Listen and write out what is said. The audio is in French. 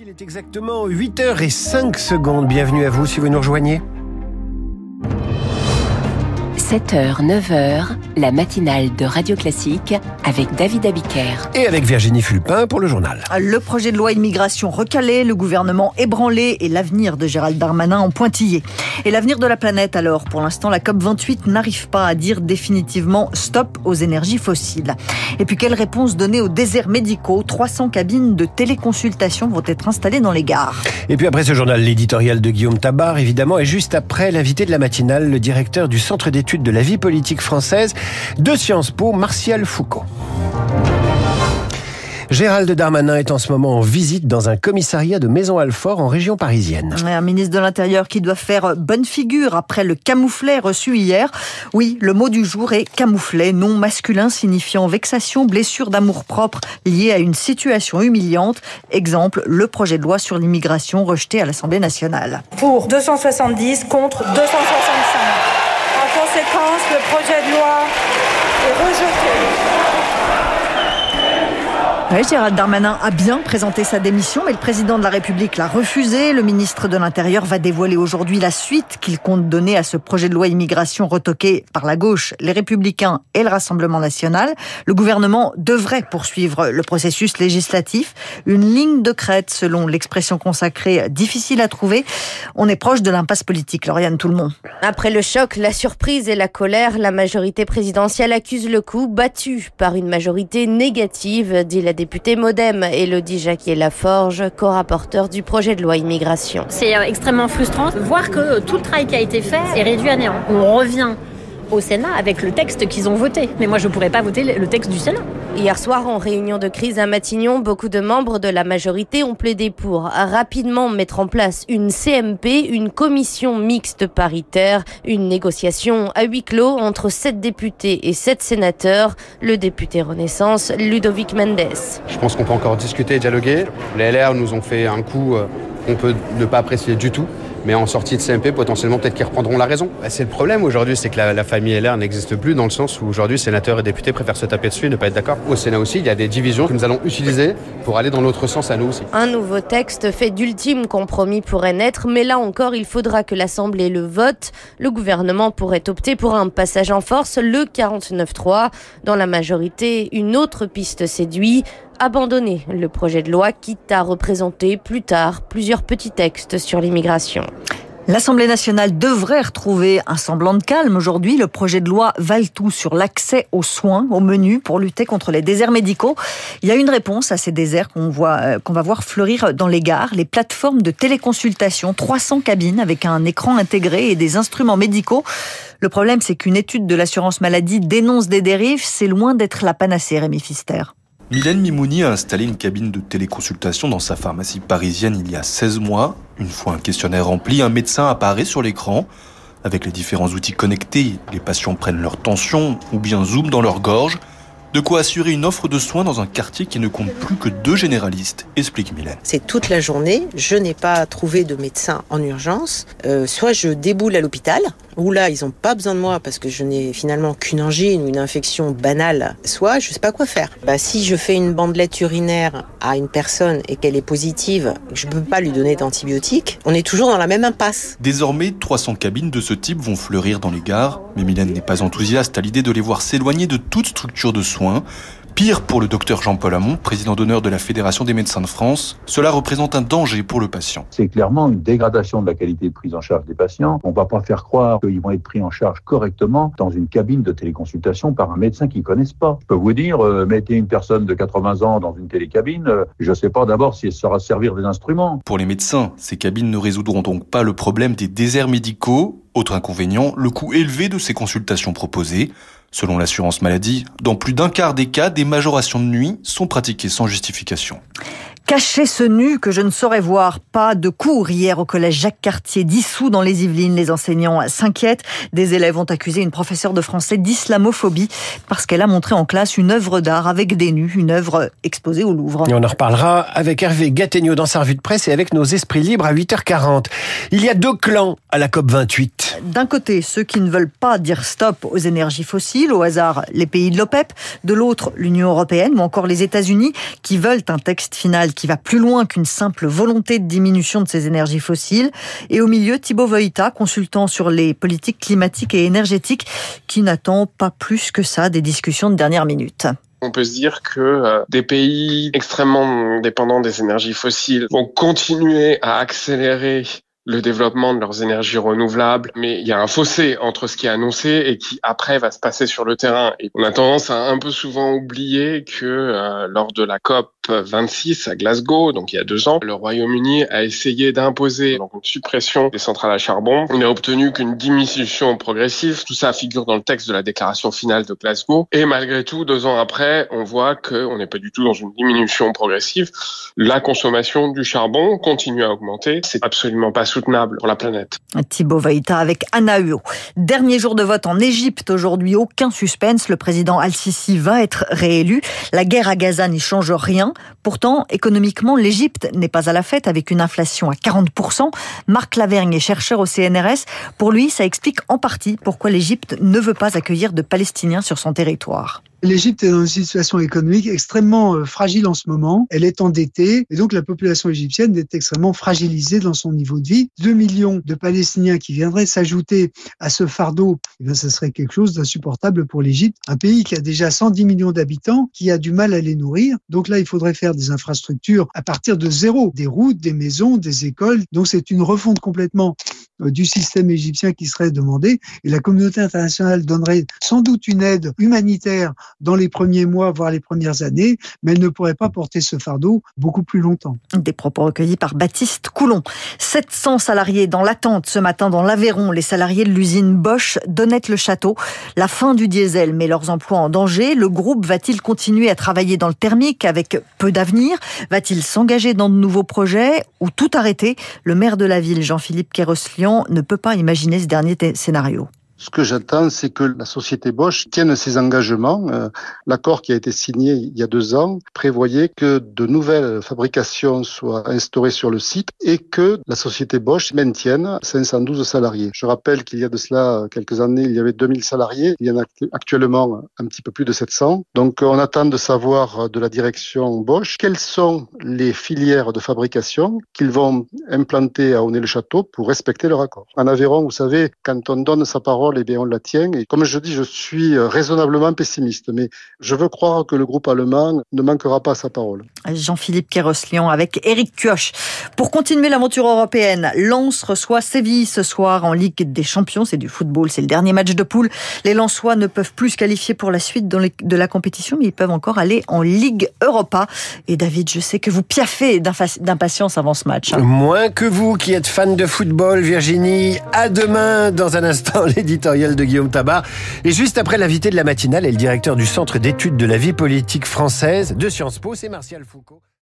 Il est exactement 8h05 secondes. Bienvenue à vous si vous nous rejoignez. 7h, 9h, la matinale de Radio Classique avec David Abiker. Et avec Virginie Fulpin pour le journal. Le projet de loi immigration recalé, le gouvernement ébranlé et l'avenir de Gérald Darmanin en pointillé. Et l'avenir de la planète alors Pour l'instant, la COP28 n'arrive pas à dire définitivement stop aux énergies fossiles. Et puis quelle réponse donner aux déserts médicaux? 300 cabines de téléconsultation vont être installées dans les gares. Et puis après ce journal, l'éditorial de Guillaume Tabar, évidemment, et juste après l'invité de la matinale, le directeur du Centre d'études de la vie politique française de Sciences Po, Martial Foucault. Gérald Darmanin est en ce moment en visite dans un commissariat de Maison-Alfort en région parisienne. Un ministre de l'Intérieur qui doit faire bonne figure après le camouflet reçu hier. Oui, le mot du jour est camouflet, nom masculin signifiant vexation, blessure d'amour-propre liée à une situation humiliante. Exemple, le projet de loi sur l'immigration rejeté à l'Assemblée nationale. Pour 270 contre 265 le projet de loi est rejeté. Gérald Darmanin a bien présenté sa démission, mais le président de la République l'a refusé. Le ministre de l'Intérieur va dévoiler aujourd'hui la suite qu'il compte donner à ce projet de loi immigration retoqué par la gauche, les Républicains et le Rassemblement national. Le gouvernement devrait poursuivre le processus législatif. Une ligne de crête, selon l'expression consacrée, difficile à trouver. On est proche de l'impasse politique, Lauriane, tout le monde. Après le choc, la surprise et la colère, la majorité présidentielle accuse le coup, battu par une majorité négative, dit la députée Modem, Elodie Jacquier-Laforge, co-rapporteur du projet de loi immigration. C'est euh, extrêmement frustrant de voir que tout le travail qui a été fait est réduit à néant. On revient au Sénat avec le texte qu'ils ont voté. Mais moi, je ne pourrais pas voter le texte du Sénat. Hier soir, en réunion de crise à Matignon, beaucoup de membres de la majorité ont plaidé pour rapidement mettre en place une CMP, une commission mixte paritaire, une négociation à huis clos entre sept députés et sept sénateurs. Le député Renaissance, Ludovic Mendes. Je pense qu'on peut encore discuter et dialoguer. Les LR nous ont fait un coup euh, qu'on peut ne pas apprécier du tout mais en sortie de CMP, potentiellement, peut-être qu'ils reprendront la raison. Bah, c'est le problème aujourd'hui, c'est que la, famille LR n'existe plus dans le sens où aujourd'hui, sénateurs et députés préfèrent se taper dessus et ne pas être d'accord. Au Sénat aussi, il y a des divisions que nous allons utiliser pour aller dans l'autre sens à nous aussi. Un nouveau texte fait d'ultime compromis pourrait naître, mais là encore, il faudra que l'Assemblée le vote. Le gouvernement pourrait opter pour un passage en force, le 49-3. Dans la majorité, une autre piste séduit abandonner le projet de loi, quitte à représenter plus tard plusieurs petits textes sur l'immigration. L'Assemblée nationale devrait retrouver un semblant de calme aujourd'hui. Le projet de loi tout sur l'accès aux soins, au menu pour lutter contre les déserts médicaux. Il y a une réponse à ces déserts qu'on voit, euh, qu'on va voir fleurir dans les gares. Les plateformes de téléconsultation, 300 cabines avec un écran intégré et des instruments médicaux. Le problème, c'est qu'une étude de l'assurance maladie dénonce des dérives. C'est loin d'être la panacée, Rémi Fister. Mylène Mimouni a installé une cabine de téléconsultation dans sa pharmacie parisienne il y a 16 mois. Une fois un questionnaire rempli, un médecin apparaît sur l'écran. Avec les différents outils connectés, les patients prennent leur tension ou bien zooment dans leur gorge. De quoi assurer une offre de soins dans un quartier qui ne compte plus que deux généralistes, explique Mylène. C'est toute la journée, je n'ai pas trouvé de médecin en urgence. Euh, soit je déboule à l'hôpital, où là ils n'ont pas besoin de moi parce que je n'ai finalement qu'une angine ou une infection banale, soit je ne sais pas quoi faire. Bah, si je fais une bandelette urinaire à une personne et qu'elle est positive, je ne peux pas lui donner d'antibiotiques, on est toujours dans la même impasse. Désormais, 300 cabines de ce type vont fleurir dans les gares, mais Mylène n'est pas enthousiaste à l'idée de les voir s'éloigner de toute structure de soins Pire pour le docteur Jean-Paul Hamon, président d'honneur de la Fédération des médecins de France, cela représente un danger pour le patient. C'est clairement une dégradation de la qualité de prise en charge des patients. On ne va pas faire croire qu'ils vont être pris en charge correctement dans une cabine de téléconsultation par un médecin qu'ils connaissent pas. Je peux vous dire, euh, mettez une personne de 80 ans dans une télécabine, euh, je ne sais pas d'abord si elle saura servir des instruments. Pour les médecins, ces cabines ne résoudront donc pas le problème des déserts médicaux. Autre inconvénient, le coût élevé de ces consultations proposées. Selon l'assurance maladie, dans plus d'un quart des cas, des majorations de nuit sont pratiquées sans justification. Cacher ce nu que je ne saurais voir. Pas de cours hier au collège Jacques Cartier, dissous dans les Yvelines. Les enseignants s'inquiètent. Des élèves ont accusé une professeure de français d'islamophobie parce qu'elle a montré en classe une œuvre d'art avec des nus, une œuvre exposée au Louvre. Et on en reparlera avec Hervé Gattegno dans sa revue de presse et avec nos esprits libres à 8h40. Il y a deux clans à la COP 28. D'un côté, ceux qui ne veulent pas dire stop aux énergies fossiles, au hasard les pays de l'OPEP. De l'autre, l'Union européenne ou encore les États-Unis qui veulent un texte final qui va plus loin qu'une simple volonté de diminution de ces énergies fossiles. Et au milieu, Thibaut Voïta, consultant sur les politiques climatiques et énergétiques, qui n'attend pas plus que ça des discussions de dernière minute. On peut se dire que euh, des pays extrêmement dépendants des énergies fossiles vont continuer à accélérer le développement de leurs énergies renouvelables, mais il y a un fossé entre ce qui est annoncé et qui après va se passer sur le terrain. Et on a tendance à un peu souvent oublier que euh, lors de la COP 26 à Glasgow, donc il y a deux ans, le Royaume-Uni a essayé d'imposer une suppression des centrales à charbon. On n'a obtenu qu'une diminution progressive. Tout ça figure dans le texte de la déclaration finale de Glasgow. Et malgré tout, deux ans après, on voit qu'on n'est pas du tout dans une diminution progressive. La consommation du charbon continue à augmenter. C'est absolument pas soutenable pour la planète. Thibaut Vaïta avec Anna Huo. Dernier jour de vote en Égypte aujourd'hui, aucun suspense. Le président Al-Sisi va être réélu. La guerre à Gaza n'y change rien. Pourtant, économiquement, l'Égypte n'est pas à la fête avec une inflation à 40%. Marc Lavergne est chercheur au CNRS. Pour lui, ça explique en partie pourquoi l'Égypte ne veut pas accueillir de Palestiniens sur son territoire. L'Égypte est dans une situation économique extrêmement euh, fragile en ce moment. Elle est endettée et donc la population égyptienne est extrêmement fragilisée dans son niveau de vie. Deux millions de Palestiniens qui viendraient s'ajouter à ce fardeau, eh bien, ce serait quelque chose d'insupportable pour l'Égypte, un pays qui a déjà 110 millions d'habitants, qui a du mal à les nourrir. Donc là, il faudrait faire des infrastructures à partir de zéro, des routes, des maisons, des écoles. Donc c'est une refonte complètement du système égyptien qui serait demandé et la communauté internationale donnerait sans doute une aide humanitaire dans les premiers mois, voire les premières années, mais elle ne pourrait pas porter ce fardeau beaucoup plus longtemps. Des propos recueillis par Baptiste Coulon. 700 salariés dans l'attente ce matin dans l'Aveyron. Les salariés de l'usine Bosch d'Honnête-le-Château. La fin du diesel met leurs emplois en danger. Le groupe va-t-il continuer à travailler dans le thermique avec peu d'avenir? Va-t-il s'engager dans de nouveaux projets ou tout arrêter? Le maire de la ville, Jean-Philippe Kéroslian, ne peut pas imaginer ce dernier scénario. Ce que j'attends, c'est que la société Bosch tienne ses engagements. Euh, l'accord qui a été signé il y a deux ans prévoyait que de nouvelles fabrications soient instaurées sur le site et que la société Bosch maintienne 512 salariés. Je rappelle qu'il y a de cela quelques années, il y avait 2000 salariés. Il y en a actuellement un petit peu plus de 700. Donc on attend de savoir de la direction Bosch quelles sont les filières de fabrication qu'ils vont implanter à Honnay-le-Château pour respecter leur accord. En Aveyron, vous savez, quand on donne sa parole, et bien on la tient. Et comme je dis, je suis euh, raisonnablement pessimiste, mais je veux croire que le groupe allemand ne manquera pas à sa parole. Jean-Philippe Kéroslian avec Eric Kioch. Pour continuer l'aventure européenne, Lens reçoit Séville ce soir en Ligue des Champions. C'est du football, c'est le dernier match de poule. Les Lensois ne peuvent plus se qualifier pour la suite de la compétition, mais ils peuvent encore aller en Ligue Europa. Et David, je sais que vous piaffez d'impatience avant ce match. Hein. Moins que vous qui êtes fan de football, Virginie. À demain dans un instant, Et juste après l'invité de la matinale et le directeur du Centre d'études de la vie politique française de Sciences Po, c'est Martial Foucault.